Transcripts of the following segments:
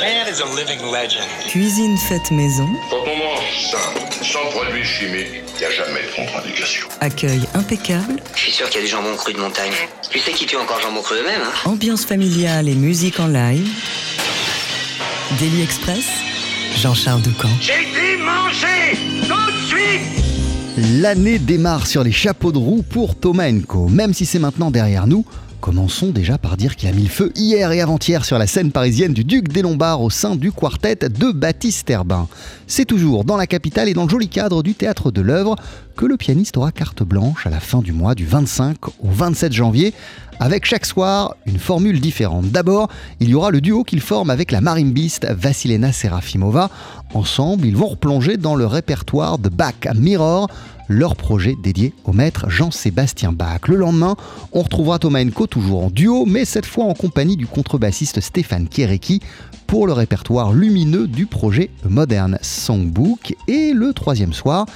man is a living legend. Cuisine faite maison. Quand on mange simple, sans produits chimiques, il n'y a jamais de contre-indication. Accueil impeccable. Je suis sûr qu'il y a du jambon cru de montagne. Tu sais qui tue encore jambon cru eux-mêmes, hein? Ambiance familiale et musique en live. Daily Express. Jean-Charles Doucan. J'ai dit manger tout de suite L'année démarre sur les chapeaux de roue pour Thomas Co. Même si c'est maintenant derrière nous, commençons déjà par dire qu'il a mis le feu hier et avant-hier sur la scène parisienne du Duc des Lombards au sein du quartet de Baptiste Herbin. C'est toujours dans la capitale et dans le joli cadre du théâtre de l'œuvre que le pianiste aura carte blanche à la fin du mois du 25 au 27 janvier avec chaque soir une formule différente. D'abord, il y aura le duo qu'il forme avec la marimbiste Vassilena Serafimova. Ensemble, ils vont replonger dans le répertoire de Bach Mirror, leur projet dédié au maître Jean-Sébastien Bach. Le lendemain, on retrouvera Thomas Enko toujours en duo, mais cette fois en compagnie du contrebassiste Stéphane Kierecki pour le répertoire lumineux du projet Modern Songbook. Et le troisième soir,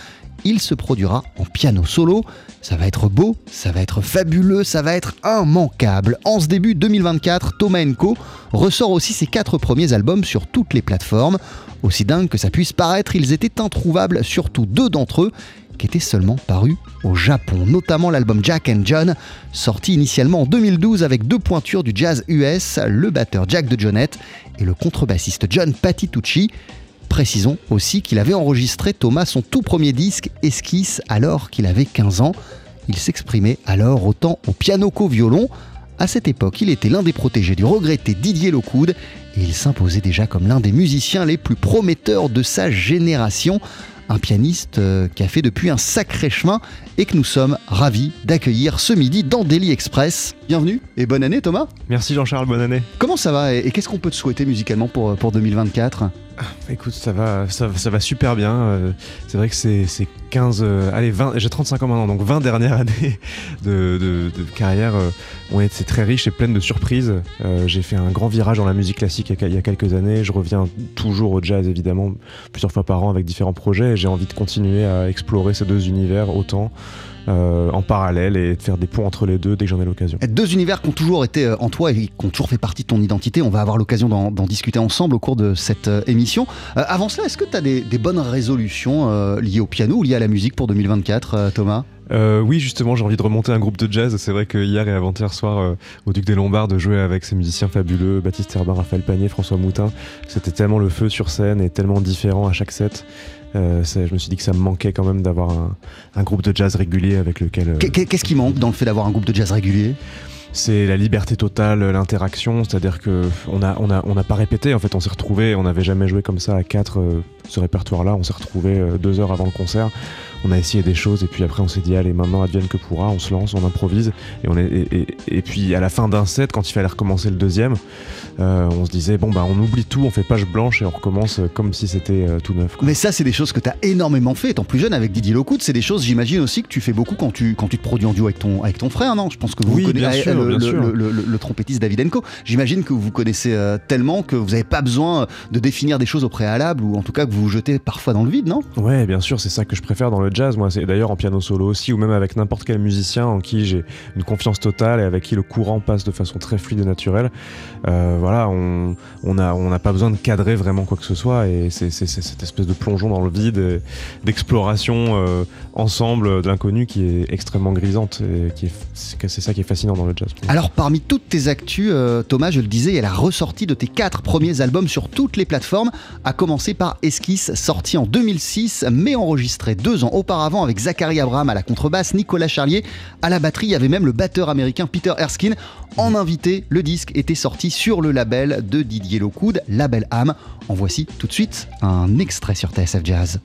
il se produira en piano solo. Ça va être beau, ça va être fabuleux, ça va être immanquable. En ce début 2024, Thomas Co ressort aussi ses quatre premiers albums sur toutes les plateformes. Aussi dingue que ça puisse paraître, ils étaient introuvables, surtout deux d'entre eux qui étaient seulement parus au Japon, notamment l'album Jack and John, sorti initialement en 2012 avec deux pointures du jazz US, le batteur Jack de Jonette et le contrebassiste John Patitucci. Précisons aussi qu'il avait enregistré Thomas son tout premier disque, Esquisse, alors qu'il avait 15 ans. Il s'exprimait alors autant au piano qu'au violon. À cette époque, il était l'un des protégés du regretté Didier Lockwood et il s'imposait déjà comme l'un des musiciens les plus prometteurs de sa génération. Un pianiste euh, qui a fait depuis un sacré chemin et que nous sommes ravis d'accueillir ce midi dans Daily Express. Bienvenue et bonne année Thomas. Merci Jean-Charles, bonne année. Comment ça va et qu'est-ce qu'on peut te souhaiter musicalement pour, pour 2024 Écoute, ça va, ça, ça va super bien. Euh, c'est vrai que c'est 15, euh, allez, 20, j'ai 35 ans maintenant, donc 20 dernières années de, de, de carrière euh, ont été très riches et pleines de surprises. J'ai fait un grand virage dans la musique classique il y, a, quelques années. Je reviens toujours au jazz, évidemment, plusieurs fois par an avec différents projets et j'ai envie de continuer à explorer ces deux univers autant. Euh, en parallèle et de faire des ponts entre les deux dès que j'en ai l'occasion. Deux univers qui ont toujours été euh, en toi et qui ont toujours fait partie de ton identité. On va avoir l'occasion d'en discuter ensemble au cours de cette euh, émission. Euh, avant cela, est-ce que tu as des, des, bonnes résolutions euh, liées au piano ou liées à la musique pour 2024, Thomas? Euh, oui, justement, j'ai envie de remonter un groupe de jazz. C'est vrai que hier et avant-hier soir, euh, au Duc des Lombards, de jouer avec ces musiciens fabuleux, Baptiste Herbin, Raphaël Panier, François Moutin, c'était tellement le feu sur scène et tellement différent à chaque set. Euh, je me suis dit que ça me manquait quand même d'avoir un, un, groupe de jazz régulier avec lequel. Qu'est-ce qui manque dans le fait d'avoir un groupe de jazz régulier? C'est la liberté totale, l'interaction, c'est-à-dire que on a, on a, on n'a pas répété. En fait, on s'est retrouvé, on n'avait jamais joué comme ça à quatre euh, ce répertoire-là. On s'est retrouvé euh, deux heures avant le concert. On a essayé des choses et puis après on s'est dit allez maintenant advienne que pourra, on se lance, on improvise et on est et, et, et puis à la fin d'un set, quand il fallait recommencer le deuxième, euh, on se disait bon bah on oublie tout, on fait page blanche et on recommence comme si c'était euh, tout neuf. Quoi. Mais ça c'est des choses que tu as énormément fait étant plus jeune avec Didier Lockwood, c'est des choses j'imagine aussi que tu fais beaucoup quand tu quand tu te produis en duo avec ton avec ton frère non? Je pense que vous oui, connaissez sûr, le, le, le, le, trompettiste David Enko. J'imagine que vous vous connaissez euh, tellement que vous n'avez pas besoin de définir des choses au préalable ou en tout cas que vous vous jetez parfois dans le vide, non? Ouais, bien sûr, c'est ça que je préfère dans le jazz. Moi, c'est d'ailleurs en piano solo aussi, ou même avec n'importe quel musicien en qui j'ai une confiance totale et avec qui le courant passe de façon très fluide et naturelle. Euh, voilà, on n'a on a pas besoin de cadrer vraiment quoi que ce soit et c'est cette espèce de plongeon dans le vide, d'exploration euh, ensemble de l'inconnu qui est extrêmement grisante et c'est ça qui est fascinant dans le jazz. Alors parmi toutes tes actus, euh, Thomas, je le disais, il y a la ressortie de tes quatre premiers albums sur toutes les plateformes, à commencer par Sorti en 2006, mais enregistré deux ans auparavant avec Zachary Abraham à la contrebasse, Nicolas Charlier à la batterie, il y avait même le batteur américain Peter Erskine en invité. Le disque était sorti sur le label de Didier Lockwood, Label Am. En voici tout de suite un extrait sur TSF Jazz.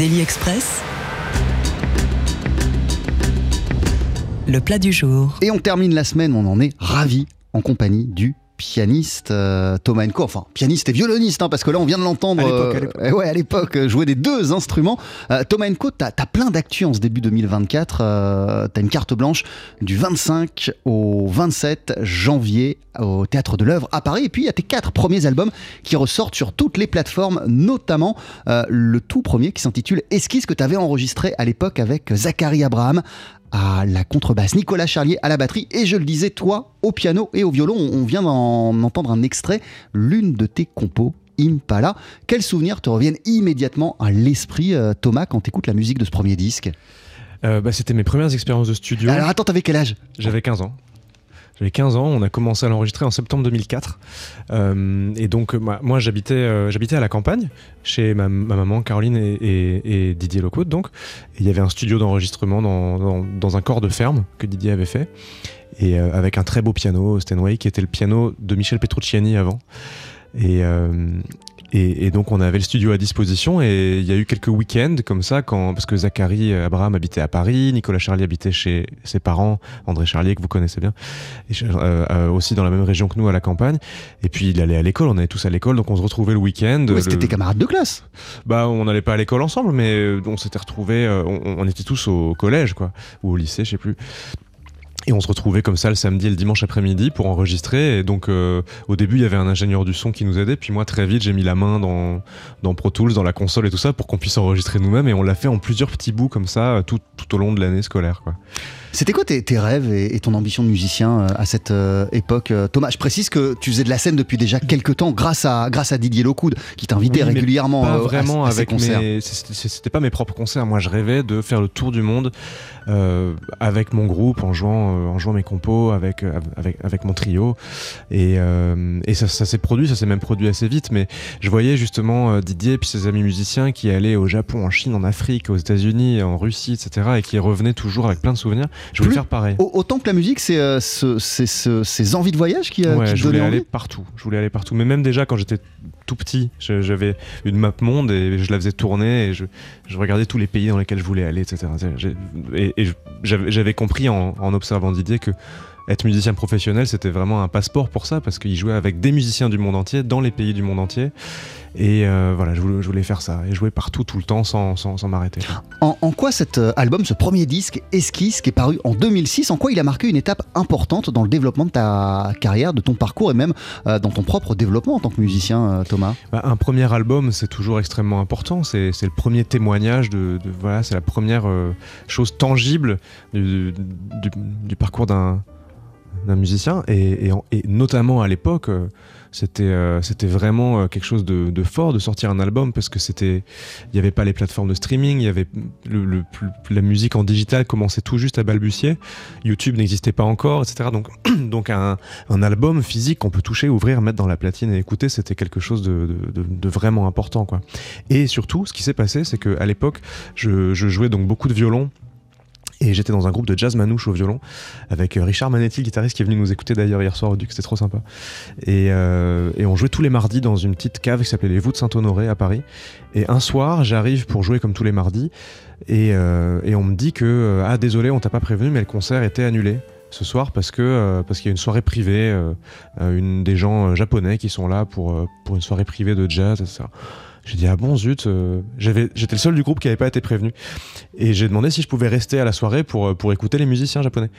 Daily Express. Le plat du jour. Et on termine la semaine, on en est ravi en compagnie du pianiste euh, Thomas Enko, enfin pianiste et violoniste, hein, parce que là on vient de l'entendre. À euh, euh, ouais, à l'époque, euh, jouer des deux instruments. Euh, Thomas Enko, t'as as plein d'actu en ce début 2024. Euh, t'as une carte blanche du 25 au 27 janvier au Théâtre de l'œuvre à Paris. Et puis il y a tes quatre premiers albums qui ressortent sur toutes les plateformes, notamment le tout premier qui s'intitule Esquisse que t'avais enregistré à l'époque avec Zachary Abraham à la contrebasse, Nicolas Charlier à la batterie et je le disais, toi au piano et au violon. On vient d'en entendre un extrait, l'une de tes compos. Impala. Quels souvenirs te reviennent immédiatement à l'esprit, euh, Thomas, quand t'écoutes la musique de ce premier disque? Euh, bah, C'était mes premières expériences de studio. Alors attends, t'avais quel âge? J'avais 15 ans. J'avais 15 ans, on a commencé à l'enregistrer en septembre 2004. Euh, et donc, euh, moi, j'habitais, euh, j'habitais à la campagne, chez ma, ma maman Caroline et, Didier Locote. Donc, il y avait un studio d'enregistrement dans, dans- un corps de ferme que Didier avait fait. Et avec un très beau piano, Steinway, qui était le piano de Michel Petrucciani avant. Et, et donc on avait le studio à disposition et il y a eu quelques week-ends comme ça quand parce que Zachary euh, Abraham habitait à Paris, Nicolas Charlier habitait chez ses parents, André Charlier que vous connaissez bien, et euh, euh, aussi dans la même région que nous à la campagne. Et puis il allait à l'école, on allait tous à l'école, donc on se retrouvait le week-end. Ouais, C'était Le- tes camarades de classe. bah, on n'allait pas à l'école ensemble, mais on s'était retrouvés, on, on était tous au collège, quoi, ou au lycée, je sais plus. Et on se retrouvait comme ça le samedi et le dimanche après-midi pour enregistrer. Et donc, euh, au début, il y avait un ingénieur du son qui nous aidait. Puis moi, très vite, j'ai mis la main dans, dans Pro Tools, dans la console et tout ça, pour qu'on puisse enregistrer nous-mêmes. Et on l'a fait en plusieurs petits bouts comme ça, euh, tout, tout au long de l'année scolaire. C'était quoi tes, tes rêves et, et ton ambition de musicien euh, à cette euh, époque euh, Thomas, je précise que tu faisais de la scène depuis déjà quelques temps grâce à, grâce à Didier Locoud qui t'invitait Oui, régulièrement pas à- vraiment à, ses avec concerts. mes c'était pas mes propres concerts. Moi je rêvais de faire le tour du monde euh, avec mon groupe en jouant en jouant mes compos avec avec avec mon trio. Et, euh, et ça, ça s'est produit ça s'est même produit assez vite. Mais je voyais justement Didier et puis ses amis musiciens qui allaient au Japon en Chine en Afrique aux États-Unis en Russie etc et qui revenaient toujours avec plein de souvenirs je voulais Plus- faire pareil Au- Autant que la musique, c'est euh, ce- c'est ce- ces envies de voyage qui, euh, Ouais, qui te je voulais aller envie partout. Je voulais aller partout. Mais même déjà quand j'étais tout petit, j'avais une map monde et je la faisais tourner et je, je regardais tous les pays dans lesquels je voulais aller, etc. Et, j'avais j'avais compris en, en observant Didier que être musicien professionnel, c'était vraiment un passeport pour ça parce qu'il jouait avec des musiciens du monde entier, dans les pays du monde entier. Et euh, voilà, je voulais, je voulais faire ça et jouer partout, tout le temps, sans, sans, sans m'arrêter. En, en quoi cet euh, album, ce premier disque, Esquisse, qui est paru en 2006, en quoi il a marqué une étape importante dans le développement de ta carrière, de ton parcours et même euh, dans ton propre développement en tant que musicien, Thomas? Bah, un premier album, c'est toujours extrêmement important. C'est c'est le premier témoignage de, de- voilà, c'est la première euh, chose tangible du, du- du parcours d'un d'un musicien et, et en- et notamment à l'époque euh, c'était euh, c'était vraiment euh, quelque chose de, fort de sortir un album parce que c'était il n'y avait pas les plateformes de streaming il y avait la musique en digital commençait tout juste à balbutier YouTube n'existait pas encore etc donc donc un, album physique qu'on peut toucher, ouvrir, mettre dans la platine et écouter, c'était quelque chose de, vraiment important. Quoi. Et surtout, ce qui s'est passé, c'est qu'à l'époque, je, je jouais donc beaucoup de violon. Et j'étais dans un groupe de jazz manouche au violon avec euh, Richard Manetti, guitariste qui est venu nous écouter d'ailleurs hier soir au Duc, c'était trop sympa. Et, euh, et on jouait tous les mardis dans une petite cave qui s'appelait les Voûtes Saint-Honoré à Paris. Et un soir, j'arrive pour jouer comme tous les mardis et, euh, et on me dit que euh, ah désolé, on t'a pas prévenu, mais le concert était annulé ce soir parce que euh, parce qu'il y a une soirée privée, euh, une des gens japonais qui sont là pour pour une soirée privée de jazz, etc. J'ai dit ah bon zut, euh, j'étais le seul du groupe qui avait pas été prévenu et j'ai demandé si je pouvais rester à la soirée pour euh, pour écouter les musiciens japonais.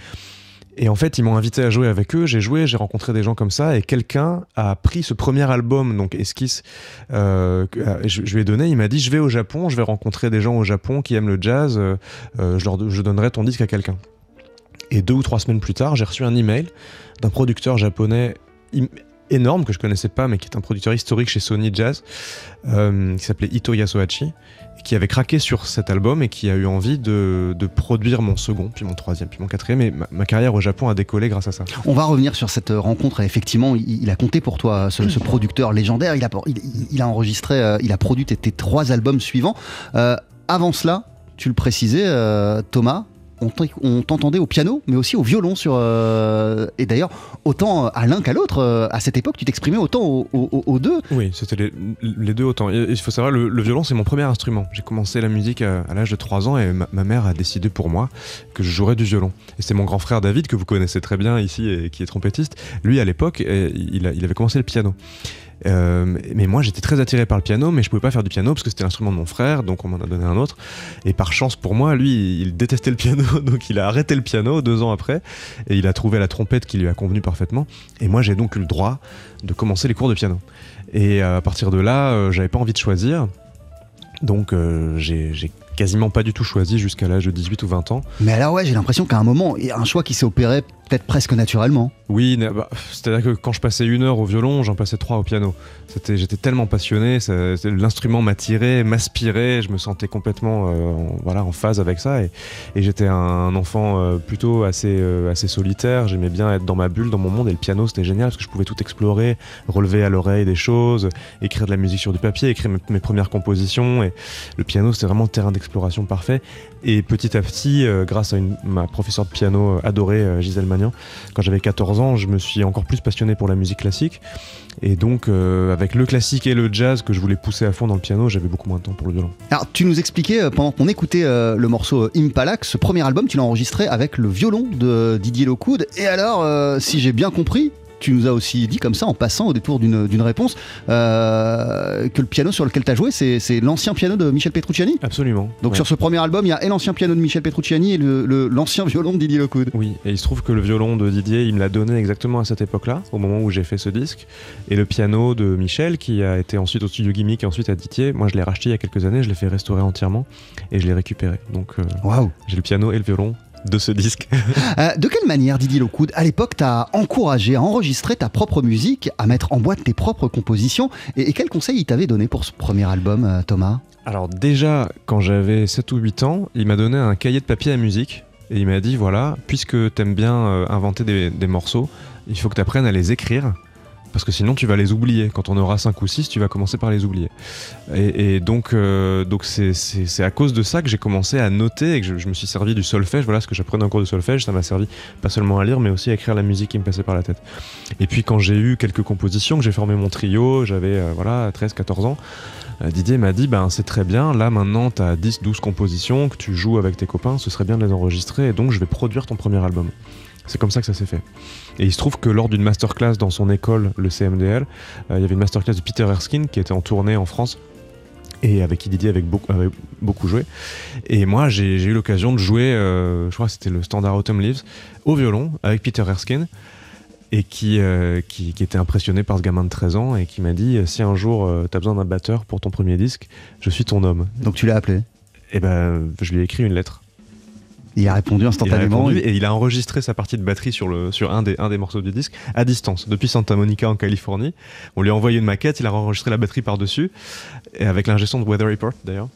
Et en fait, ils m'ont invité à jouer avec eux. J'ai joué, j'ai rencontré des gens comme ça, et quelqu'un a pris ce premier album, donc Esquisse, euh, euh, je, lui ai donné. Il m'a dit Je vais au Japon, je vais rencontrer des gens au Japon qui aiment le jazz, je, leur, je donnerai ton disque à quelqu'un. Et deux ou trois semaines plus tard, j'ai reçu un email d'un producteur japonais énorme que je connaissais pas, mais qui est un producteur historique chez Sony Jazz, euh, qui s'appelait Ito Yasuhachi, et qui avait craqué sur cet album et qui a eu envie de, de produire mon second, puis mon troisième, puis mon quatrième. Et ma, ma carrière au Japon a décollé grâce à ça. On va revenir sur cette rencontre. Effectivement, il, il a compté pour toi, ce, ce producteur légendaire. Il a, il, il a enregistré, euh, il a produit tes, tes trois albums suivants. Euh, avant cela, tu le précisais, euh, Thomas, on t'en- on t'entendait au piano, mais aussi au violon. Sur, euh, et d'ailleurs, autant à l'un qu'à l'autre, euh, à cette époque, tu t'exprimais autant aux, deux. Oui, c'était les, deux autant. Il faut savoir, le, le violon, c'est mon premier instrument. J'ai commencé la musique à, l'âge de 3 ans et ma, mère a décidé pour moi que je jouerais du violon. Et c'est mon grand frère David, que vous connaissez très bien ici et qui est trompettiste. Lui, à l'époque, il avait commencé le piano. Euh, mais moi j'étais très attiré par le piano, mais je pouvais pas faire du piano parce que c'était l'instrument de mon frère, donc on m'en a donné un autre. Et par chance pour moi, lui, il détestait le piano, donc il a arrêté le piano deux ans après, et il a trouvé la trompette qui lui a convenu parfaitement. Et moi j'ai donc eu le droit de commencer les cours de piano. Et à partir de là, euh, j'avais pas envie de choisir. Donc euh, j'ai j'ai quasiment pas du tout choisi jusqu'à l'âge de 18 ou 20 ans. Mais alors, ouais, j'ai l'impression qu'à un moment, il y a un choix qui s'est opéré peut-être presque naturellement. Oui, bah, c'est-à-dire que quand je passais une heure au violon, j'en passais trois au piano. J'étais tellement passionné, l'instrument m'attirait, m'aspirait, je me sentais complètement euh, en, voilà, en phase avec ça. Et, j'étais un enfant euh, plutôt assez, euh, assez solitaire, j'aimais bien être dans ma bulle, dans mon monde, et le piano c'était génial parce que je pouvais tout explorer, relever à l'oreille des choses, écrire de la musique sur du papier, écrire mes, premières compositions. Et le piano c'était vraiment le terrain d'exploration parfait. Et petit à petit, grâce à ma professeure de piano adorée, Gisèle Quand j'avais 14 ans, je me suis encore plus passionné pour la musique classique. Et donc, euh, avec le classique et le jazz que je voulais pousser à fond dans le piano, j'avais beaucoup moins de temps pour le violon. Alors, tu nous expliquais, euh, pendant qu'on écoutait euh, le morceau Impala, que ce premier album, tu l'as enregistré avec le violon de Didier Lockwood. Et alors, si j'ai bien compris, tu nous as aussi dit comme ça, en passant au détour d'une réponse, euh, que le piano sur lequel tu as joué, c'est l'ancien piano de Michel Petrucciani. Absolument. Donc Ouais. sur ce premier album, il y a et l'ancien piano de Michel Petrucciani et le- le- l'ancien violon de Didier Lockwood. Oui, et il se trouve que le violon de Didier, il me l'a donné exactement à cette époque-là, au moment où j'ai fait ce disque. Et le piano de Michel, qui a été ensuite au studio Gimmick et ensuite à Didier, moi je l'ai racheté il y a quelques années, je l'ai fait restaurer entièrement et je l'ai récupéré. Donc euh, j'ai le piano et le violon de ce disque. Euh, de quelle manière, Didier Lockwood, à l'époque, t'as encouragé à enregistrer ta propre musique, à mettre en boîte tes propres compositions Et, et quel conseil il t'avait donné pour ce premier album, euh, Thomas? Alors déjà, quand j'avais 7 ou 8 ans, il m'a donné un cahier de papier à musique et il m'a dit voilà, puisque t'aimes bien euh, inventer des, des morceaux, il faut que tu apprennes à les écrire parce que sinon tu vas les oublier. Quand on aura 5 ou 6, tu vas commencer par les oublier. Et, donc euh, donc c'est- à cause de ça que j'ai commencé à noter et que je, me suis servi du solfège. Voilà ce que j'apprenais en cours de solfège, ça m'a servi pas seulement à lire mais aussi à écrire la musique qui me passait par la tête. Et puis quand j'ai eu quelques compositions, que j'ai formé mon trio, j'avais euh, voilà 13-14 ans, euh, Didier m'a dit ben c'est très bien, là maintenant tu as 10 12 compositions que tu joues avec tes copains, ce serait bien de les enregistrer et donc je vais produire ton premier album. C'est comme ça que ça s'est fait. Et il se trouve que lors d'une masterclass dans son école, le CMDL, euh, il y avait une masterclass de Peter Erskine qui était en tournée en France et avec qui Didier avait beaucoup, avait beaucoup joué. Et moi, j'ai eu l'occasion de jouer, euh, je crois que c'était le standard Autumn Leaves, au violon avec Peter Erskine et qui, euh, qui, qui était impressionné par ce gamin de 13 ans et qui m'a dit si un jour tu as besoin d'un batteur pour ton premier disque, je suis ton homme. Donc tu l'as appelé? Et ben, je lui ai écrit une lettre. Il a répondu Il a instantanément. répondu et il a enregistré sa partie de batterie sur, le, sur un, des, un des morceaux du disque à distance, depuis Santa Monica en Californie. On lui a envoyé une maquette, il a enregistré la batterie par-dessus, et avec l'ingé son de Weather Report d'ailleurs.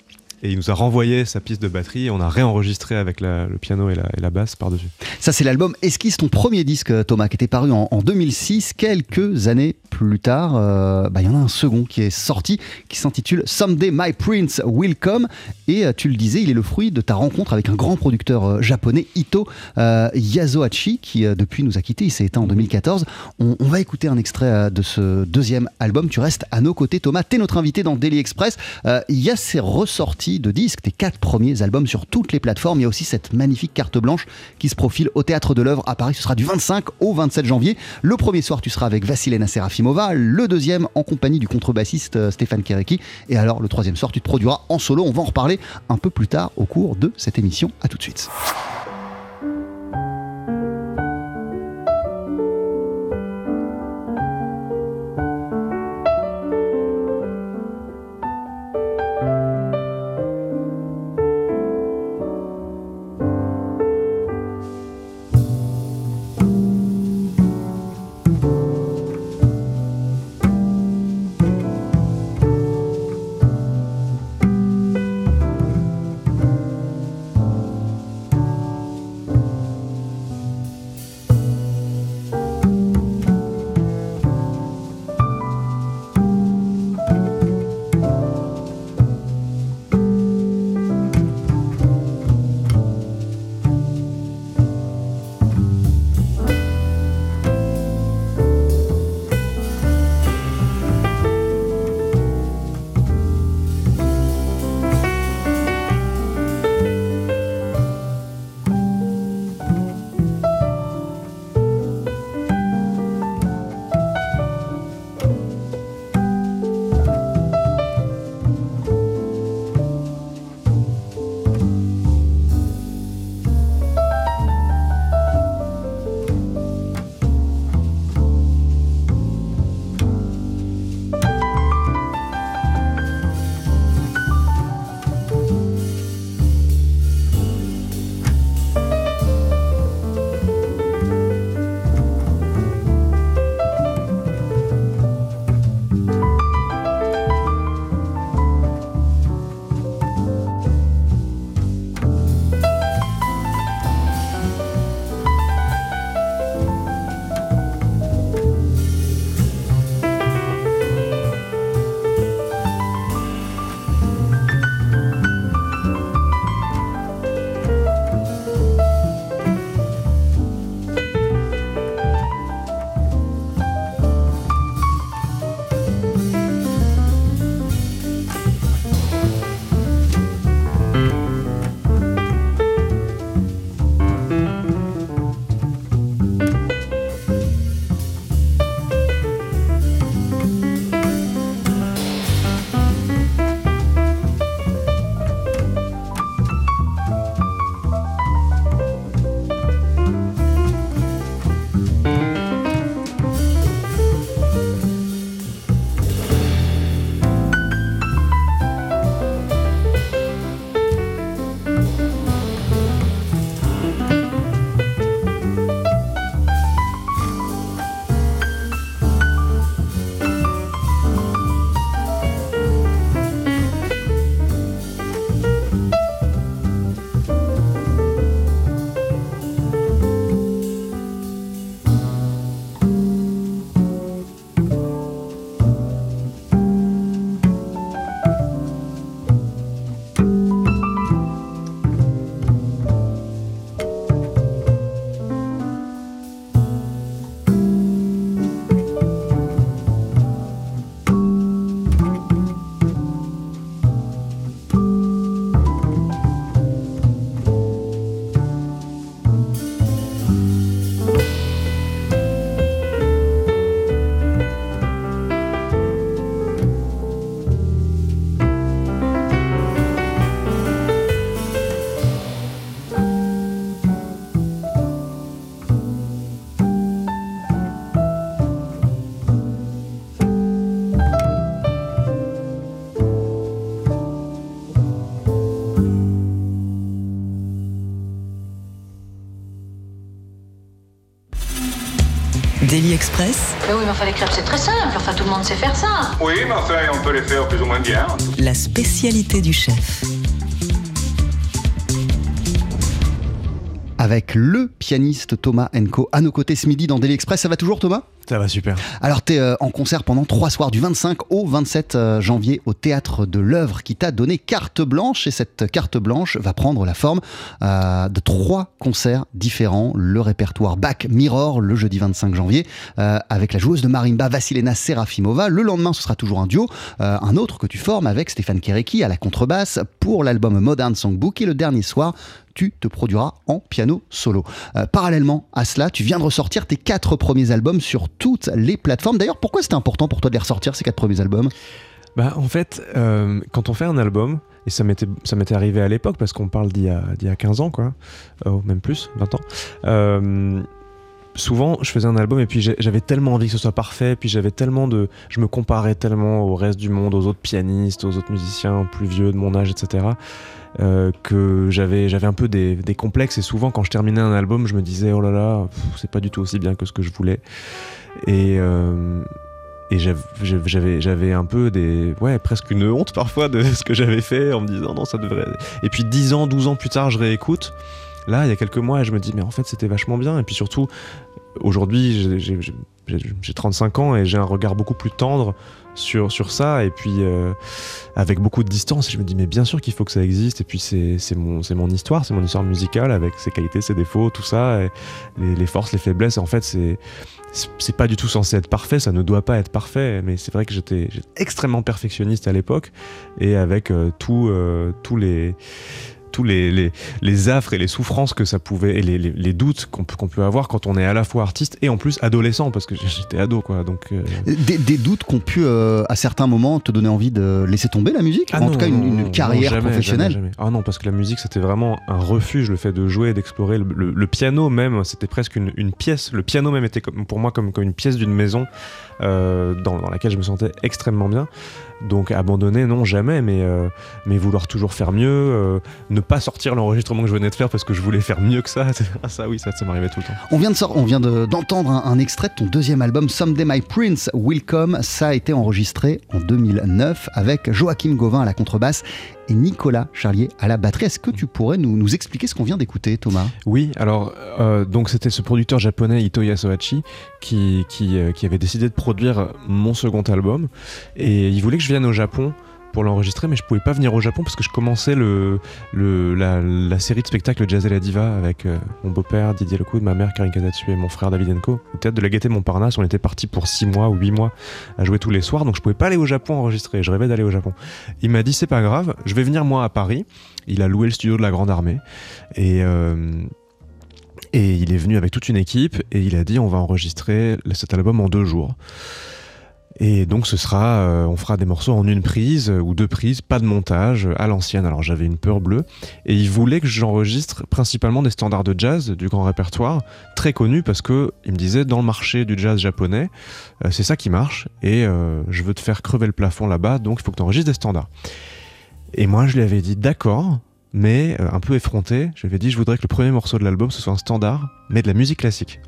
Et il nous a renvoyé sa piste de batterie et on a réenregistré avec la- le piano et la, et la basse par-dessus. Ça, c'est l'album Esquisse, ton premier disque, Thomas, qui était paru en, en 2006. Quelques années plus tard, euh, bah, il y en a un second qui est sorti, qui s'intitule Someday My Prince Will Come. Et euh, tu le disais, il est le fruit de ta rencontre avec un grand producteur euh, japonais, Ito Yasuhachi, qui depuis nous a quittés. Il s'est éteint en 2014. On, va écouter un extrait de ce deuxième album. Tu restes à nos côtés, Thomas. T'es notre invité dans Daily Express. Il y a ces ressorties de disques, tes quatre premiers albums sur toutes les plateformes. Il y a aussi cette magnifique carte blanche qui se profile au Théâtre de l'œuvre à Paris. Ce sera du 25 au 27 janvier. Le premier soir, tu seras avec Vassilena Le deuxième, en compagnie du contrebassiste euh, Stéphane Kereki. Et alors, le troisième soir, tu te produiras en solo. On va en reparler un peu plus tard au cours de cette émission. À tout de suite. Enfin, les crêpes, c'est très simple. Enfin, tout le monde sait faire ça. Oui, mais enfin, on peut les faire plus ou moins bien. la spécialité du chef. Avec le pianiste Thomas Enco à nos côtés ce midi dans Daily Express. Ça va toujours Thomas? Ça va super. Alors tu es en concert pendant trois soirs du 25 au 27 euh, janvier au théâtre de l'œuvre qui t'a donné carte blanche et cette carte blanche va prendre la forme euh, de trois concerts différents. Le répertoire Back Mirror le jeudi 25 janvier euh, avec la joueuse de marimba Vasilena Serafimova. Le lendemain ce sera toujours un duo, euh, un autre que tu formes avec Stéphane Kerecki à la contrebasse pour l'album Modern Songbook et le dernier soir tu te produiras en piano solo. Euh, parallèlement à cela, tu viens de ressortir tes quatre premiers albums sur toutes les plateformes. D'ailleurs, pourquoi c'était important pour toi de les ressortir, ces quatre premiers albums? Bah, en fait, euh, quand on fait un album, et ça m'était, arrivé à l'époque, parce qu'on parle d'il y a, y a 15 ans, quoi, oh, même plus, 20 ans. Euh, souvent, je faisais un album et puis j'avais tellement envie que ce soit parfait, puis j'avais tellement de. Je me comparais tellement au reste du monde, aux autres pianistes, aux autres musiciens plus vieux de mon âge, etc. euh, que j'avais j'avais un peu des, des complexes et souvent quand je terminais un album je me disais oh là là c'est pas du tout aussi bien que ce que je voulais. Et euh, et j'av- j'av- j'avais j'avais un peu des ouais presque une honte parfois de ce que j'avais fait en me disant non ça devrait et puis 10 ans 12 ans plus tard je réécoute. Là il y a quelques mois je me dis mais en fait c'était vachement bien. Et puis surtout aujourd'hui j'ai 35 ans et j'ai un regard beaucoup plus tendre sur, sur ça et puis euh, avec beaucoup de distance je me dis mais bien sûr qu'il faut que ça existe et puis c'est mon, mon histoire c'est mon histoire musicale avec ses qualités ses défauts tout ça les, les forces les faiblesses en fait c'est c'est- pas du tout censé être parfait ça ne doit pas être parfait mais c'est vrai que j'étais extrêmement perfectionniste à l'époque et avec euh, euh, tous les tous les, les, les affres et les souffrances que ça pouvait et les, les, les doutes qu'on peut, qu'on peut avoir quand on est à la fois artiste et en plus adolescent parce que j'étais ado quoi donc euh, des, des doutes qui ont pu, euh, à certains moments, te donner envie de laisser tomber la musique Ah En non, tout cas, une, non, une non, carrière jamais, professionnelle jamais, jamais. Ah non, parce que la musique, c'était vraiment un refuge, le fait de jouer et d'explorer. Le, le- le piano même, c'était presque une, une pièce. Le piano même était comme, pour moi comme, comme une pièce d'une maison euh, dans, laquelle je me sentais extrêmement bien. Donc abandonner, non, jamais, mais, euh, mais vouloir toujours faire mieux, euh, ne pas sortir l'enregistrement que je venais de faire parce que je voulais faire mieux que ça. Ça, oui, ça, ça m'arrivait tout le temps. On vient de sor- on vient de- d'entendre un, un extrait de ton deuxième album Someday My Prince Will Come. Ça a été enregistré en 2009 avec Joachim Gauvin à la contrebasse et Nicolas Charlier à la batterie. Est-ce que tu pourrais nous, expliquer ce qu'on vient d'écouter, Thomas? Oui, alors euh, donc c'était ce producteur japonais Ito qui, euh, qui avait décidé de produire mon second album et il voulait que je vienne au Japon pour l'enregistrer mais je pouvais pas venir au Japon parce que je commençais le, la série de spectacles Jazz et la Diva avec euh, mon beau-père Didier Lecoud, ma mère Karine Kazatsu et mon frère David Enko. Au théâtre de la Gaîté Montparnasse on était parti pour 6 mois ou 8 mois à jouer tous les soirs donc je pouvais pas aller au Japon enregistrer. Je rêvais d'aller au Japon. Il m'a dit c'est pas grave je vais venir moi à Paris. Il a loué le studio de la Grande Armée. Et euh, et il est venu avec toute une équipe et il a dit on va enregistrer cet album en deux jours. Et donc ce sera, euh, on fera des morceaux en une prise euh, ou deux prises, pas de montage euh, à l'ancienne. Alors j'avais une peur bleue et il voulait que j'enregistre principalement des standards de jazz du grand répertoire, très connus parce que il me disait dans le marché du jazz japonais, c'est ça qui marche et je veux te faire crever le plafond là-bas, donc il faut que tu enregistres des standards. Et moi je lui avais dit d'accord, mais un peu effronté, je lui avais dit je voudrais que le premier morceau de l'album ce soit un standard, mais de la musique classique.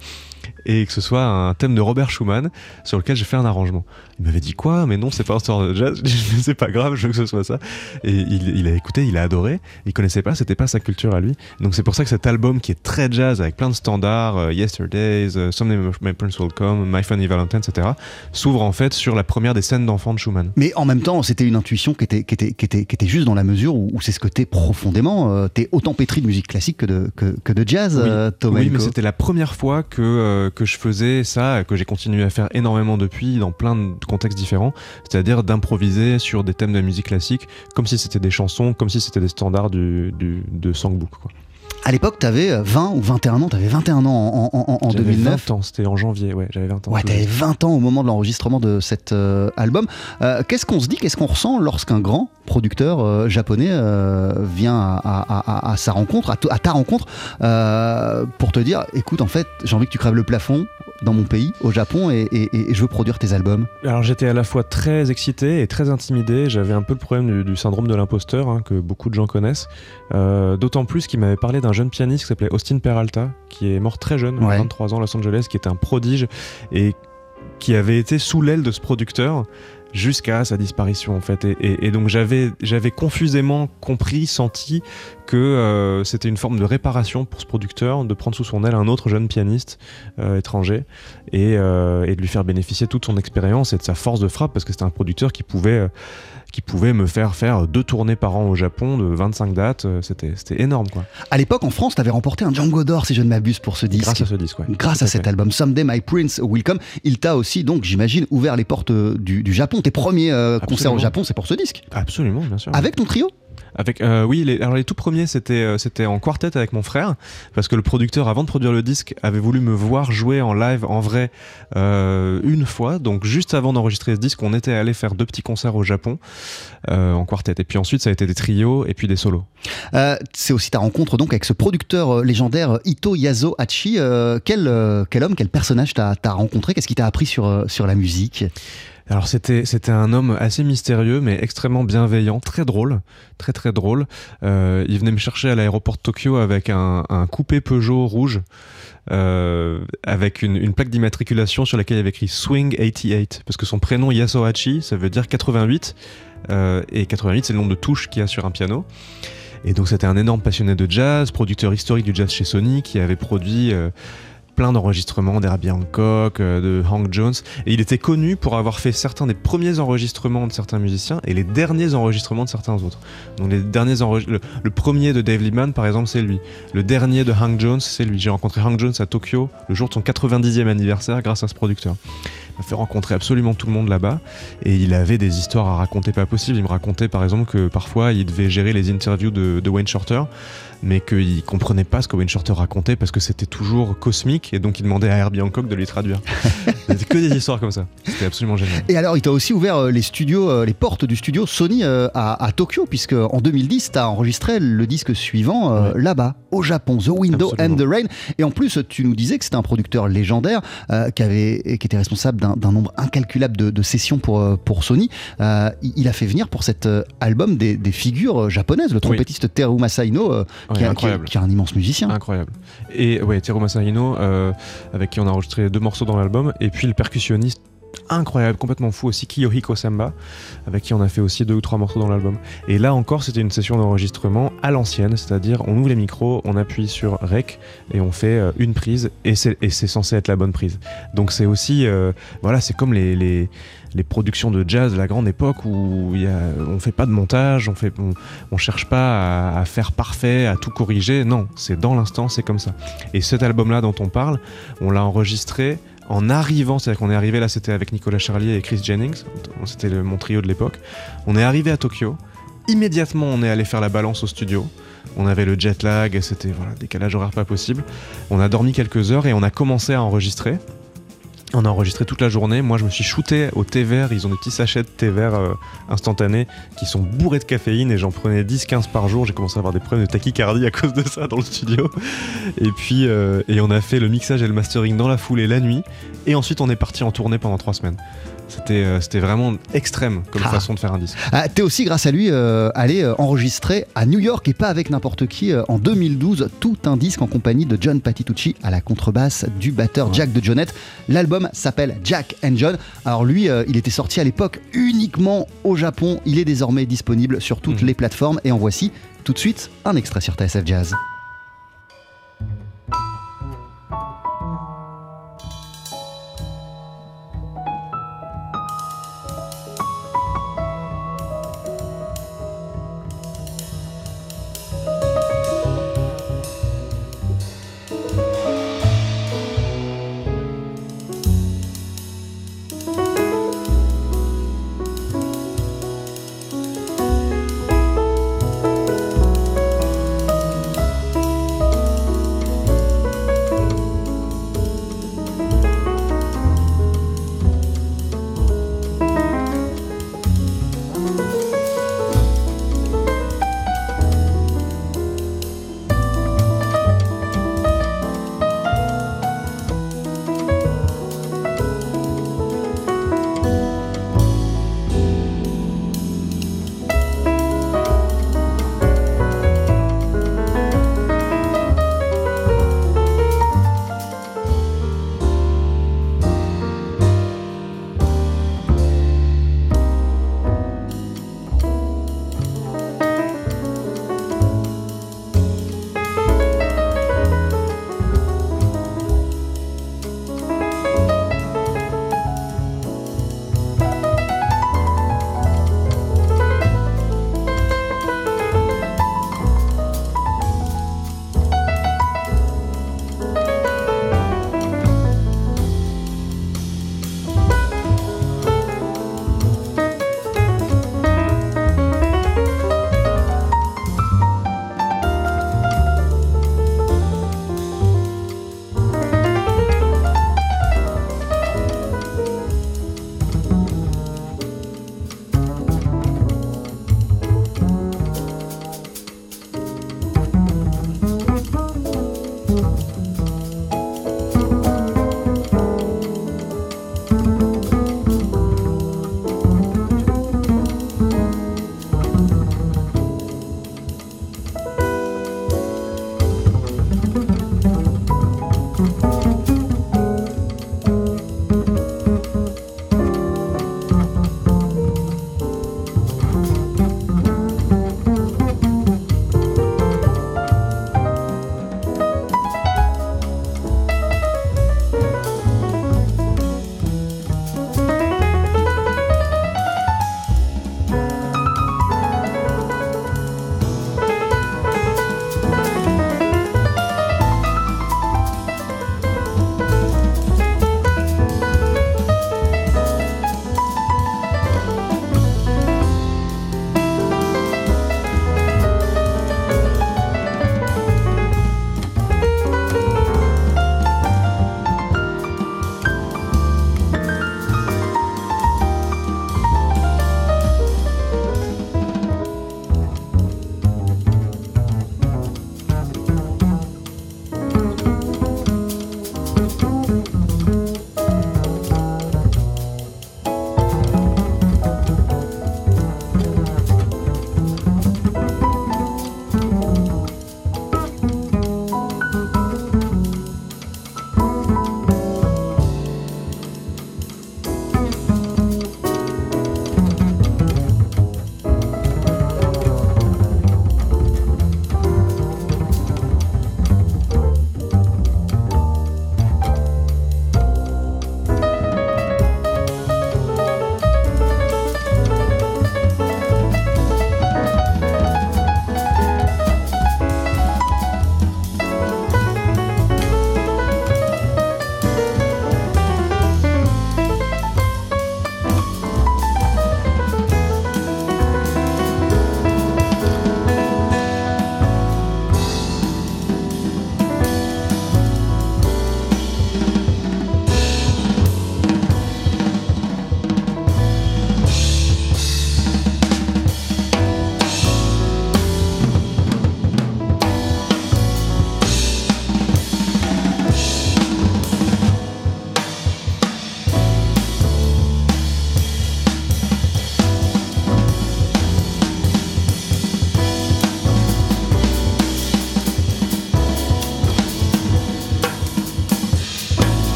Et que ce soit un thème de Robert Schumann sur lequel j'ai fait un arrangement. Il m'avait dit quoi? Mais non, c'est pas un standard de jazz. Je dis, Mais c'est pas grave, je veux que ce soit ça. Et il, il a écouté, il a adoré. Il connaissait pas, c'était pas sa culture à lui. Donc c'est pour ça que cet album qui est très jazz avec plein de standards, euh, Yesterdays, euh, Someday My Prince Will Come, My Funny Valentine, etc., s'ouvre en fait sur la première des scènes d'enfants de Schumann. Mais en même temps, c'était une intuition qui était, qui était, qui était, qui était juste dans la mesure où, où c'est ce que t'es profondément. Euh, t'es autant pétri de musique classique que de, que, que de jazz, Oui. euh, Thomas Oui, mais c'était la première fois que, euh, que je faisais ça, que j'ai continué à faire énormément depuis, dans plein de contextes différents, c'est-à-dire d'improviser sur des thèmes de musique classique, comme si c'était des chansons, comme si c'était des standards du, du- de songbook. Quoi. À l'époque, t'avais euh, 20 ou 21 ans. T'avais 21 ans en, en, en- en J'avais 2009. 20 ans, c'était en janvier, ouais, j'avais 20 ans. Ouais, t'avais juste. 20 ans au moment de l'enregistrement de cet euh, album. Euh, qu'est-ce qu'on se dit, qu'est-ce qu'on ressent lorsqu'un grand producteur euh, japonais euh, vient à, à- à- à sa rencontre, à, ta rencontre, euh, pour te dire, écoute, en fait, j'ai envie que tu crèves le plafond, dans mon pays, au Japon, et, et- et je veux produire tes albums Alors j'étais à la fois très excité et très intimidé. J'avais un peu le problème du, du syndrome de l'imposteur hein, que beaucoup de gens connaissent. Euh, D'autant plus qu'il m'avait parlé d'un jeune pianiste qui s'appelait Austin Peralta, qui est mort très jeune, à Ouais. 23 ans, à Los Angeles, qui était un prodige et qui avait été sous l'aile de ce producteur jusqu'à sa disparition en fait. Et, donc j'avais confusément compris, senti que euh, c'était une forme de réparation pour ce producteur de prendre sous son aile un autre jeune pianiste euh, étranger et, euh, et de lui faire bénéficier toute son expérience et de sa force de frappe parce que c'était un producteur qui pouvait qui pouvait me faire faire deux tournées par an au Japon de 25 dates Euh, c'était c'était énorme quoi À l'époque, en France, tu avais remporté un Django d'or, si je ne m'abuse, pour ce disque. grâce à ce disque ouais. Grâce Tout à fait. cet album Someday My Prince Will Come, il t'a aussi donc j'imagine ouvert les portes euh, du, du Japon. Tes premiers euh, concerts au. Japon, c'est pour ce disque. absolument bien sûr Avec ton trio? Avec, euh, oui, les, alors les tout premiers c'était euh, c'était en quartet avec mon frère parce que le producteur avant de produire le disque avait voulu me voir jouer en live en vrai euh, une fois donc juste avant d'enregistrer ce disque on était allé faire deux petits concerts au Japon en quartet et puis ensuite ça a été des trios et puis des solos. C'est aussi ta rencontre donc avec ce producteur légendaire Ito Yazo Hachi. Quel, quel homme, quel personnage t'as as rencontré? Qu'est-ce qui t'a appris sur, sur la musique? Alors c'était c'était un homme assez mystérieux mais extrêmement bienveillant, très drôle, très très drôle. Euh, il venait me chercher à l'aéroport de Tokyo avec un, un coupé Peugeot rouge. euh, avec une, une plaque d'immatriculation sur laquelle il avait écrit Swing 88 parce que son prénom Yasuhachi ça veut dire 88 euh, et 88 c'est le nombre de touches qu'il y a sur un piano et donc c'était un énorme passionné de jazz producteur historique du jazz chez Sony qui avait produit euh, plein d'enregistrements d'Herbie Hancock, euh, de Hank Jones. Et il était connu pour avoir fait certains des premiers enregistrements de certains musiciens et les derniers enregistrements de certains autres. Donc les derniers le, le premier de Dave Liebman, par exemple, c'est lui. Le dernier de Hank Jones, c'est lui. J'ai rencontré Hank Jones à Tokyo le jour de son 90e anniversaire grâce à ce producteur. Il m'a fait rencontrer absolument tout le monde là-bas et il avait des histoires à raconter pas possible. Il me racontait par exemple que parfois il devait gérer les interviews de, de Wayne Shorter mais qu'il comprenait pas ce que Wayne Shorter racontait parce que c'était toujours cosmique et donc il demandait à Herbie Hancock de lui traduire. C'était que des histoires comme ça. C'était absolument génial. Et alors, il t'a aussi ouvert euh, les studios, euh, les portes du studio Sony euh, à, à Tokyo, puisque en 2010, t'as enregistré le disque suivant Ouais. là-bas, au Japon, The Window Absolument. and the Rain. Et en plus, tu nous disais que c'était un producteur légendaire euh, qui, avait, qui était responsable d'un nombre incalculable de, de sessions pour, pour Sony. Euh, il a fait venir pour cet album des, des figures japonaises, le trompettiste Teru Masaino, euh, qui, incroyable. qui est un immense musicien. Incroyable. Et ouais, Teru Masahino, euh, avec qui on a enregistré deux morceaux dans l'album, et puis le percussionniste incroyable, complètement fou aussi, Kiyohiko Samba, avec qui on a fait aussi deux ou trois morceaux dans l'album. Et là encore, c'était une session d'enregistrement à l'ancienne, c'est-à-dire on ouvre les micros, on appuie sur Rec et on fait euh, une prise, et c'est censé être la bonne prise. Donc c'est aussi, euh, voilà, c'est comme les, productions de jazz de la grande époque où y a, on fait pas de montage, on fait, on, cherche pas à faire parfait, à tout corriger. Non, c'est dans l'instant, c'est comme ça. Et cet album-là dont on parle, on l'a enregistré en arrivant, c'est-à-dire qu'on est arrivé là, c'était avec Nicolas Charlier et Chris Jennings, c'était mon trio de l'époque. On est arrivé à Tokyo. Immédiatement, on est allé faire la balance au studio. On avait le jet lag, c'était voilà, décalage horaire pas possible. On a dormi quelques heures et on a commencé à enregistrer. On a enregistré toute la journée. Moi, je me suis shooté au thé vert. Ils ont des petits sachets de thé vert euh, instantanés qui sont bourrés de caféine et j'en prenais 10-15 par jour. J'ai commencé à avoir des problèmes de tachycardie à cause de ça dans le studio. Et puis, euh, et on a fait le mixage et le mastering dans la foulée la nuit. Et ensuite, on est parti en tournée pendant trois semaines. C'était euh, c'était vraiment extrême comme Ah. façon de faire un disque. Ah, T'es aussi, grâce à lui, euh, allé euh, enregistrer à New York et pas avec n'importe qui euh, en 2012 tout un disque en compagnie de John Patitucci à la contrebasse du batteur Jack de Jonette. L'album s'appelle Jack and John. Alors lui, il était sorti à l'époque uniquement au Japon. Il est désormais disponible sur toutes Mhm. les plateformes et en voici tout de suite un extrait sur TSF Jazz.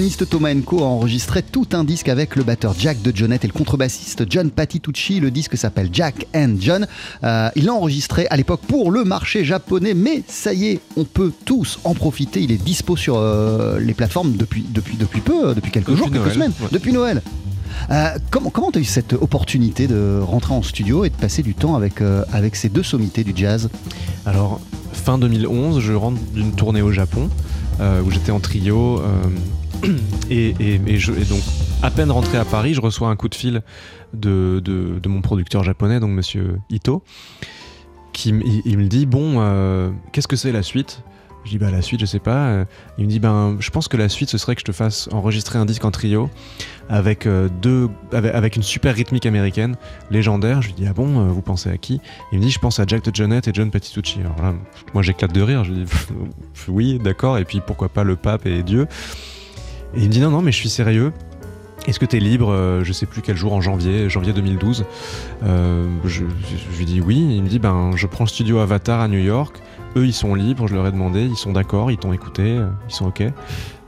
Pianiste Thomas Enko a enregistré tout un disque avec le batteur Jack de Jonette et le contrebassiste John Patitucci. Le disque s'appelle Jack and John. Euh, il l'a enregistré à l'époque pour le marché japonais, mais ça y est, on peut tous en profiter. Il est dispo sur euh, les plateformes depuis, depuis, depuis peu, euh, depuis quelques Depuis jours, quelques semaines, ouais. depuis Noël. Euh, comment comment tu as eu cette opportunité de rentrer en studio et de passer du temps avec, euh, avec ces deux sommités du jazz? Alors, fin 2011, je rentre d'une tournée au Japon euh, où j'étais en trio. Et, donc, à peine rentré à Paris, je reçois un coup de fil de, mon producteur japonais, donc monsieur Ito, qui il, me dit Bon, euh, qu'est-ce que c'est la suite? Je dis Bah, la suite, je sais pas. Euh, Il me dit Ben, je pense que la suite, ce serait que je te fasse enregistrer un disque en trio avec, euh, une super rythmique américaine légendaire. Je lui dis Ah bon, vous pensez à qui? Il me dit, je pense à Jack de Jonette et John Patitucci. Alors là, moi j'éclate de rire. Je lui dis, oui, d'accord. Et puis pourquoi pas le pape et Dieu? Et il me dit, non, non, mais je suis sérieux. Est-ce que tu es libre euh, Je sais plus quel jour en janvier, janvier 2012. Euh, je, lui dis oui. Il me dit, ben, je prends le studio Avatar à New York. Eux, ils sont libres. Je leur ai demandé. Ils sont d'accord. Ils t'ont écouté. euh, Ils sont ok.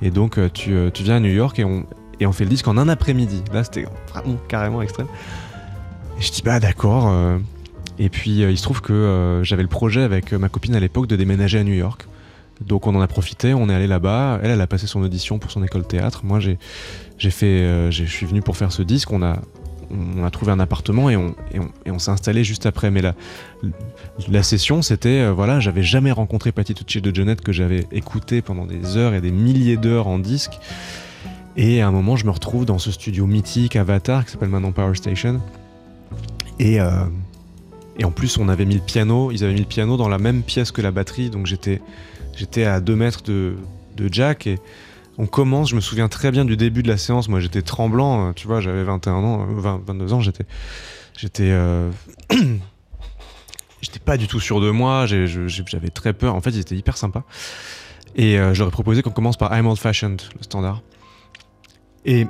Et donc, tu, viens à New York et on, et on fait le disque en un après-midi. Là, c'était vraiment carrément extrême. Et je dis, bah d'accord. et puis il se trouve que j'avais le projet avec ma copine à l'époque de déménager à New York. Donc on en a profité, on est allé là-bas. Elle, elle a passé son audition pour son école théâtre. Moi, j'ai, j'ai fait, euh, je suis venu pour faire ce disque. On a, on a trouvé un appartement et on, et on, et on s'est installé juste après. Mais la, la session, c'était, euh, voilà, j'avais jamais rencontré Patty Tucci de Jonette que j'avais écouté pendant des heures et des milliers d'heures en disque. Et à un moment, je me retrouve dans ce studio mythique Avatar qui s'appelle maintenant Power Station. Et, euh, et en plus, on avait mis le piano, ils avaient mis le piano dans la même pièce que la batterie, donc j'étais, j'étais à 2 mètres de, de Jack et on commence, je me souviens très bien du début de la séance, moi j'étais tremblant, euh, tu vois, j'avais 21 ans, euh, 20, 22 ans, j'étais, j'étais, euh, j'étais pas du tout sûr de moi, j'avais très peur, en fait ils étaient hyper sympas. Et euh, j'aurais proposé qu'on commence par I'm Old Fashioned, le standard. Et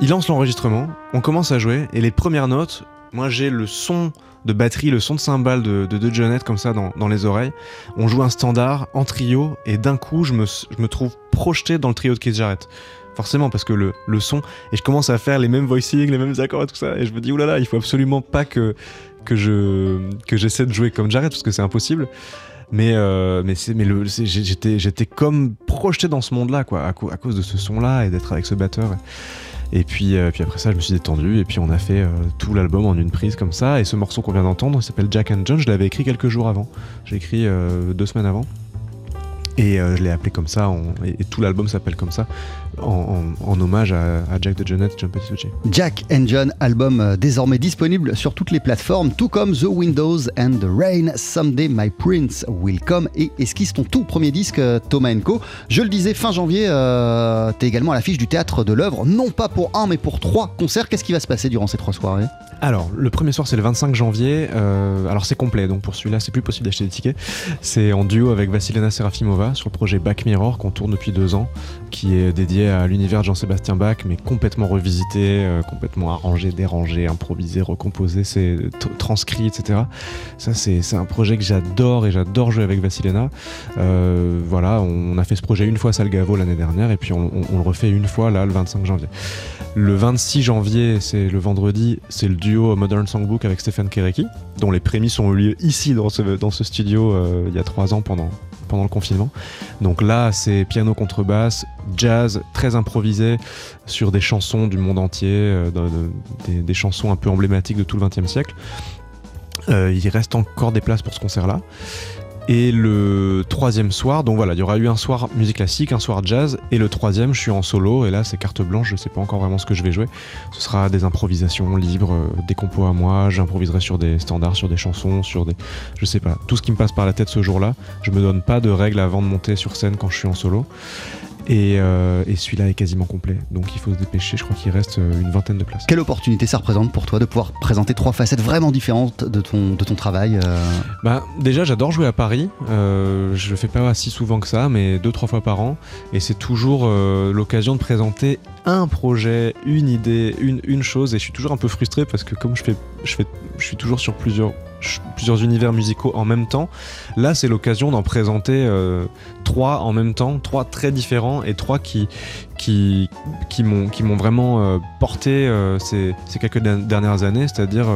il lance l'enregistrement, on commence à jouer, et les premières notes, moi j'ai le son de batterie, le son de cymbale de, de, Jonette comme ça dans, dans les oreilles. On joue un standard en trio, et d'un coup je me, je me trouve projeté dans le trio de Keith Jarrett. Forcément, parce que le, le son, et je commence à faire les mêmes voicings, les mêmes accords et tout ça, et je me dis, oulala, il faut absolument pas que, que je que j'essaie de jouer comme Jarrett, parce que c'est impossible. Mais, euh, mais, c'est, mais le, j'étais, j'étais comme projeté dans ce monde-là, quoi, à, à cause de ce son-là et d'être avec ce batteur. Puis, euh, puis après ça, je me suis détendu et puis on a fait euh, tout l'album en une prise comme ça. Et ce morceau qu'on vient d'entendre, s'appelle Jack and John. Je l'avais écrit quelques jours avant. J'ai écrit euh, deux semaines avant. Et je l'ai appelé comme ça, et, et tout l'album s'appelle comme ça, en, en- en hommage à, à Jack de Jonette et John Petitucci. Jack and John, album euh, désormais disponible sur toutes les plateformes, tout comme The Windows and the Rain, Someday My Prince Will Come et esquisse ton tout premier disque euh, Thomas Co. Je le disais, fin janvier, euh, t'es également à l'affiche du théâtre de l'œuvre, non pas pour un mais pour trois concerts. Qu'est-ce qui va se passer durant ces trois soirées? Alors, le premier soir, c'est le 25 janvier. euh, alors, c'est complet, donc pour celui-là, c'est plus possible d'acheter des tickets. C'est en duo avec Vasilena Serafimova sur le projet Back Mirror qu'on tourne depuis deux ans, qui est dédié à l'univers de Jean-Sébastien Bach, mais complètement revisité, euh, complètement arrangé, dérangé, improvisé, recomposé, c'est transcrit, etc. Ça, c'est un projet que j'adore et j'adore jouer avec Vasilena. Euh, voilà, on, a fait ce projet une fois à Salgavo l'année dernière, et puis on, le refait une fois là, le 25 janvier. Le 26 janvier, c'est le vendredi, c'est le duo Modern Songbook avec Stéphane Kerecki, dont les prémices ont eu lieu ici dans ce, dans ce studio euh, il y a trois ans pendant, pendant le confinement. Donc là, c'est piano contrebasse, jazz très improvisé sur des chansons du monde entier, euh, de- de- des, des chansons un peu emblématiques de tout le XXe siècle. Euh, il reste encore des places pour ce concert-là. Et le troisième soir, donc voilà, il y aura eu un soir musique classique, un soir jazz, et le troisième, je suis en solo, et là c'est carte blanche, je sais pas encore vraiment ce que je vais jouer. Ce sera des improvisations libres, euh, des compos à moi, j'improviserai sur des standards, sur des chansons, sur des. Je sais pas, tout ce qui me passe par la tête ce jour-là. Je me donne pas de règles avant de monter sur scène quand je suis en solo. Et, euh, et celui-là est quasiment complet, donc il faut se dépêcher, je crois qu'il reste euh, une vingtaine de places. Quelle opportunité ça représente pour toi de pouvoir présenter trois facettes vraiment différentes de ton, de ton travail euh, Bah, déjà, j'adore jouer à Paris. Euh, je le fais pas si souvent que ça, mais deux, trois fois par an. Et c'est toujours l'occasion de présenter un projet, une idée, une, une chose. Et je suis toujours un peu frustré parce que comme je fais, je fais, je suis toujours sur plusieurs, plusieurs univers musicaux en même temps. Là, c'est l'occasion d'en présenter euh, trois en même temps, trois très différents et trois qui, qui, qui m'ont vraiment euh, porté euh, ces, ces quelques der- dernières années, c'est-à-dire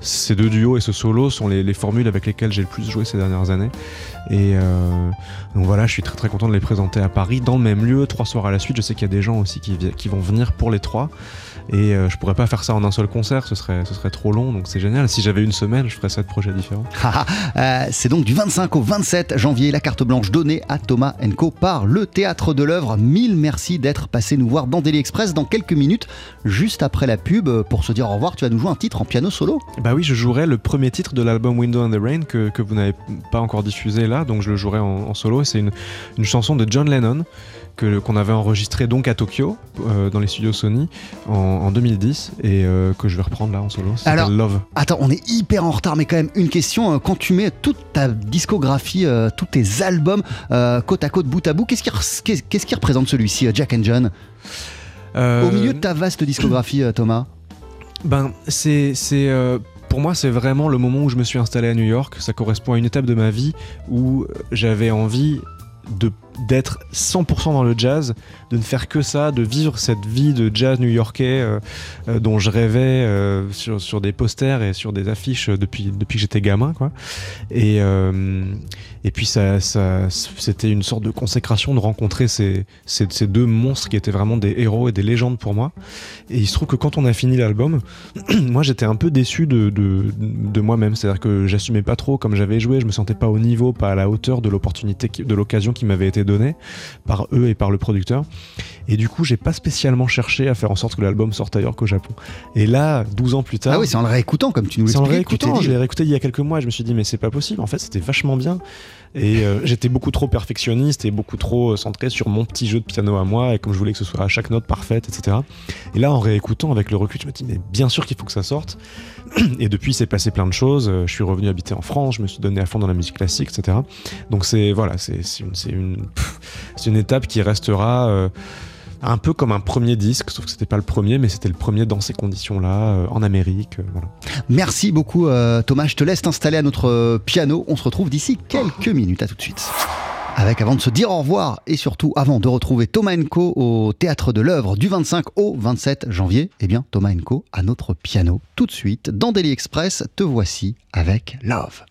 ces deux duos et ce solo sont les, les formules avec lesquelles j'ai le plus joué ces dernières années. Et donc voilà, je suis très très content de les présenter à Paris dans le même lieu, trois soirs à la suite. Je sais qu'il y a des gens aussi qui vont venir pour les trois. Et euh, je pourrais pas faire ça en un seul concert, ce serait, ce serait trop long, donc c'est génial. Si j'avais une semaine, je ferais ça de projets différents. Haha, euh, c'est donc du 25 au 27 janvier la carte blanche donnée à Thomas Co par le Théâtre de l'œuvre. Mille merci d'être passé nous voir dans Daily Express dans quelques minutes, juste après la pub. euh, Pour se dire au revoir, tu vas nous jouer un titre en piano solo. Bah oui, je jouerai le premier titre de l'album Window and the Rain que, que vous n'avez pas encore diffusé là, donc je le jouerai en, en solo. C'est une, une chanson de John Lennon qu'on avait enregistrée donc à Tokyo, euh, dans les studios Sony, en, en 2010, et euh, que je vais reprendre là en solo. Alors- Love. Attends, on est hyper en retard, mais quand même une question. euh, Quand tu mets toute ta discographie, euh, tous tes albums euh, côte à côte, bout à bout, qu'est-ce qui, représente celui-ci, Jack and John? Au milieu de ta vaste discographie, Thomas Ben, c'est. pour moi, c'est vraiment le moment où je me suis installé à New York. Ça correspond à une étape de ma vie où j'avais envie de d'être 100% dans le jazz, de ne faire que ça, de vivre cette vie de jazz new-yorkais euh, euh, dont je rêvais euh, sur, sur des posters et sur des affiches depuis, depuis que j'étais gamin. Quoi. Et, euh, et puis ça, ça, c'était une sorte de consécration de rencontrer ces, ces, ces deux monstres qui étaient vraiment des héros et des légendes pour moi. Et il se trouve que quand on a fini l'album, moi j'étais un peu déçu de, de, de moi-même. C'est-à-dire que j'assumais pas trop comme j'avais joué, je me sentais pas au niveau, pas à la hauteur de l'opportunité, de l'occasion qui m'avait été donnée par eux et par le producteur. Et du coup, j'ai pas spécialement cherché à faire en sorte que l'album sorte ailleurs qu'au Japon. Et là, 12 ans plus tard. Ah oui, c'est en le réécoutant, comme tu nous C'est en le l'expliques. réécoutant, dit- je l'ai réécouté il y a quelques mois et je me suis dit mais c'est pas possible, en fait c'était vachement bien. Et euh, j'étais beaucoup trop perfectionniste et beaucoup trop euh, centré sur mon petit jeu de piano à moi et comme je voulais que ce soit à chaque note parfaite, etc. Et là en réécoutant avec le recul, je me dis mais bien sûr qu'il faut que ça sorte. Et depuis c'est passé plein de choses, Euh, je suis revenu habiter en France, je me suis donné à fond dans la musique classique, etc. Donc c'est voilà, c'est c'est une, c'est une, étape qui restera... euh, un peu comme un premier disque, sauf que c'était pas le premier, mais c'était le premier dans ces conditions-là, euh, en Amérique. euh, voilà. Merci beaucoup Thomas, je te laisse t'installer à notre piano. On se retrouve d'ici quelques minutes, à tout de suite. Avec avant de se dire au revoir et surtout avant de retrouver Thomas Co au théâtre de l'œuvre du 25 au 27 janvier, eh bien Thomas Co à notre piano tout de suite dans Daily Express. Te voici avec. Love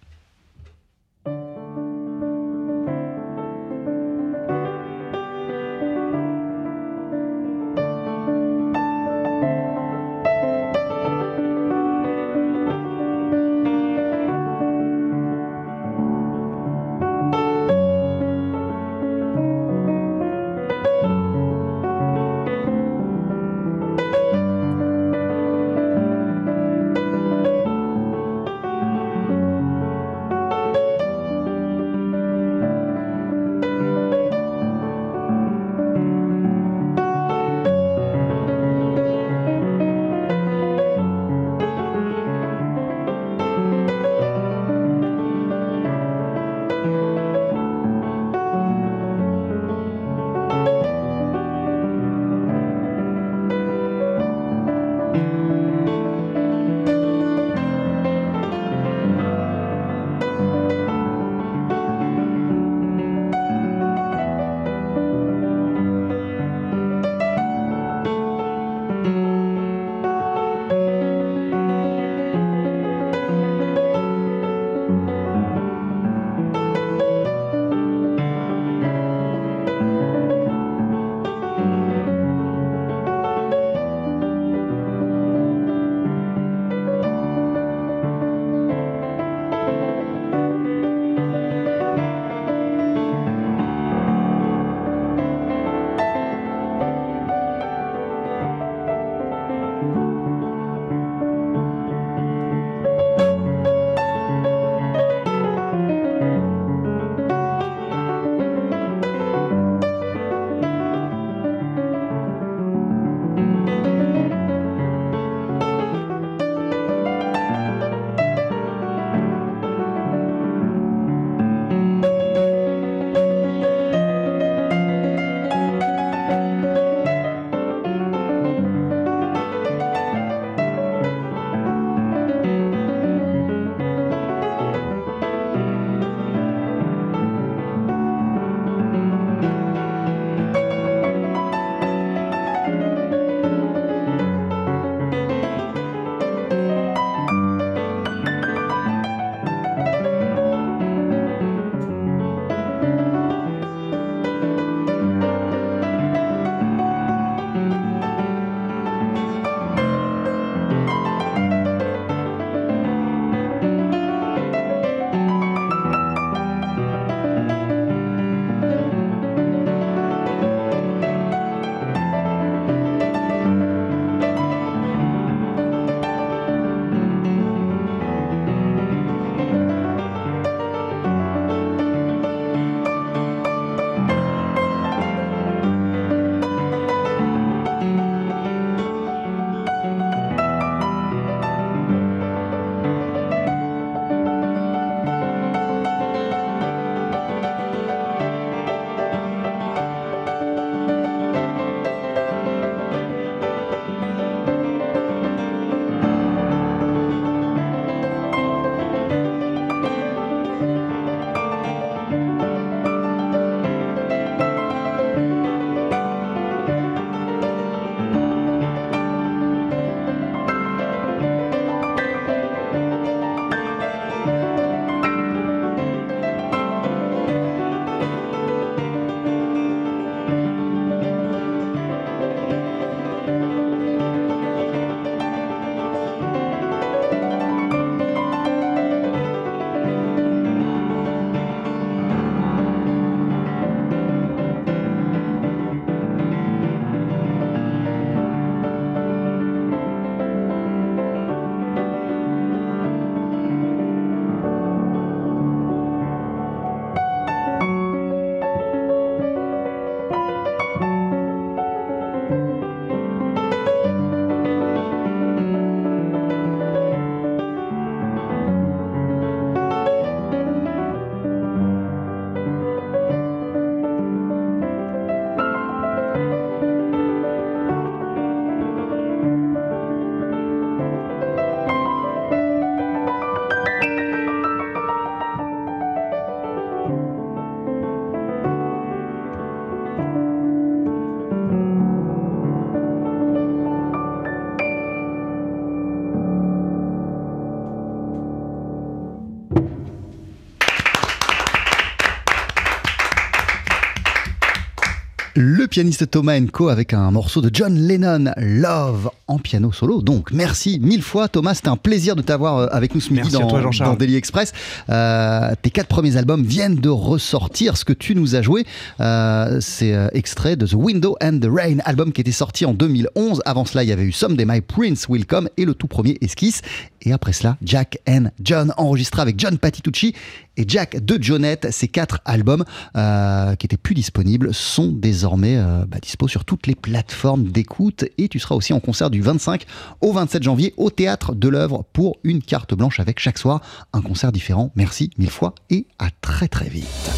pianiste Thomas Enco avec un morceau de John Lennon, Love, en piano solo. Donc, merci mille fois, Thomas. C'était un plaisir de t'avoir euh, avec nous ce midi Merci dans, toi, dans Daily Express. Euh, tes quatre premiers albums viennent de ressortir. Ce que tu nous as joué, euh, c'est extrait de The Window and the Rain, album qui était sorti en 2011. Avant cela, il y avait eu Someday My Prince Will Come et le tout premier Esquisse. Et après cela, Jack and John, enregistré avec John Patitucci et Jack de Jonette. Ces quatre albums euh, qui étaient plus disponibles sont désormais bah, dispo sur toutes les plateformes d'écoute. Et tu seras aussi en concert du 25 au 27 janvier au Théâtre de l'œuvre pour une carte blanche avec chaque soir un concert différent. Merci mille fois et à très très vite.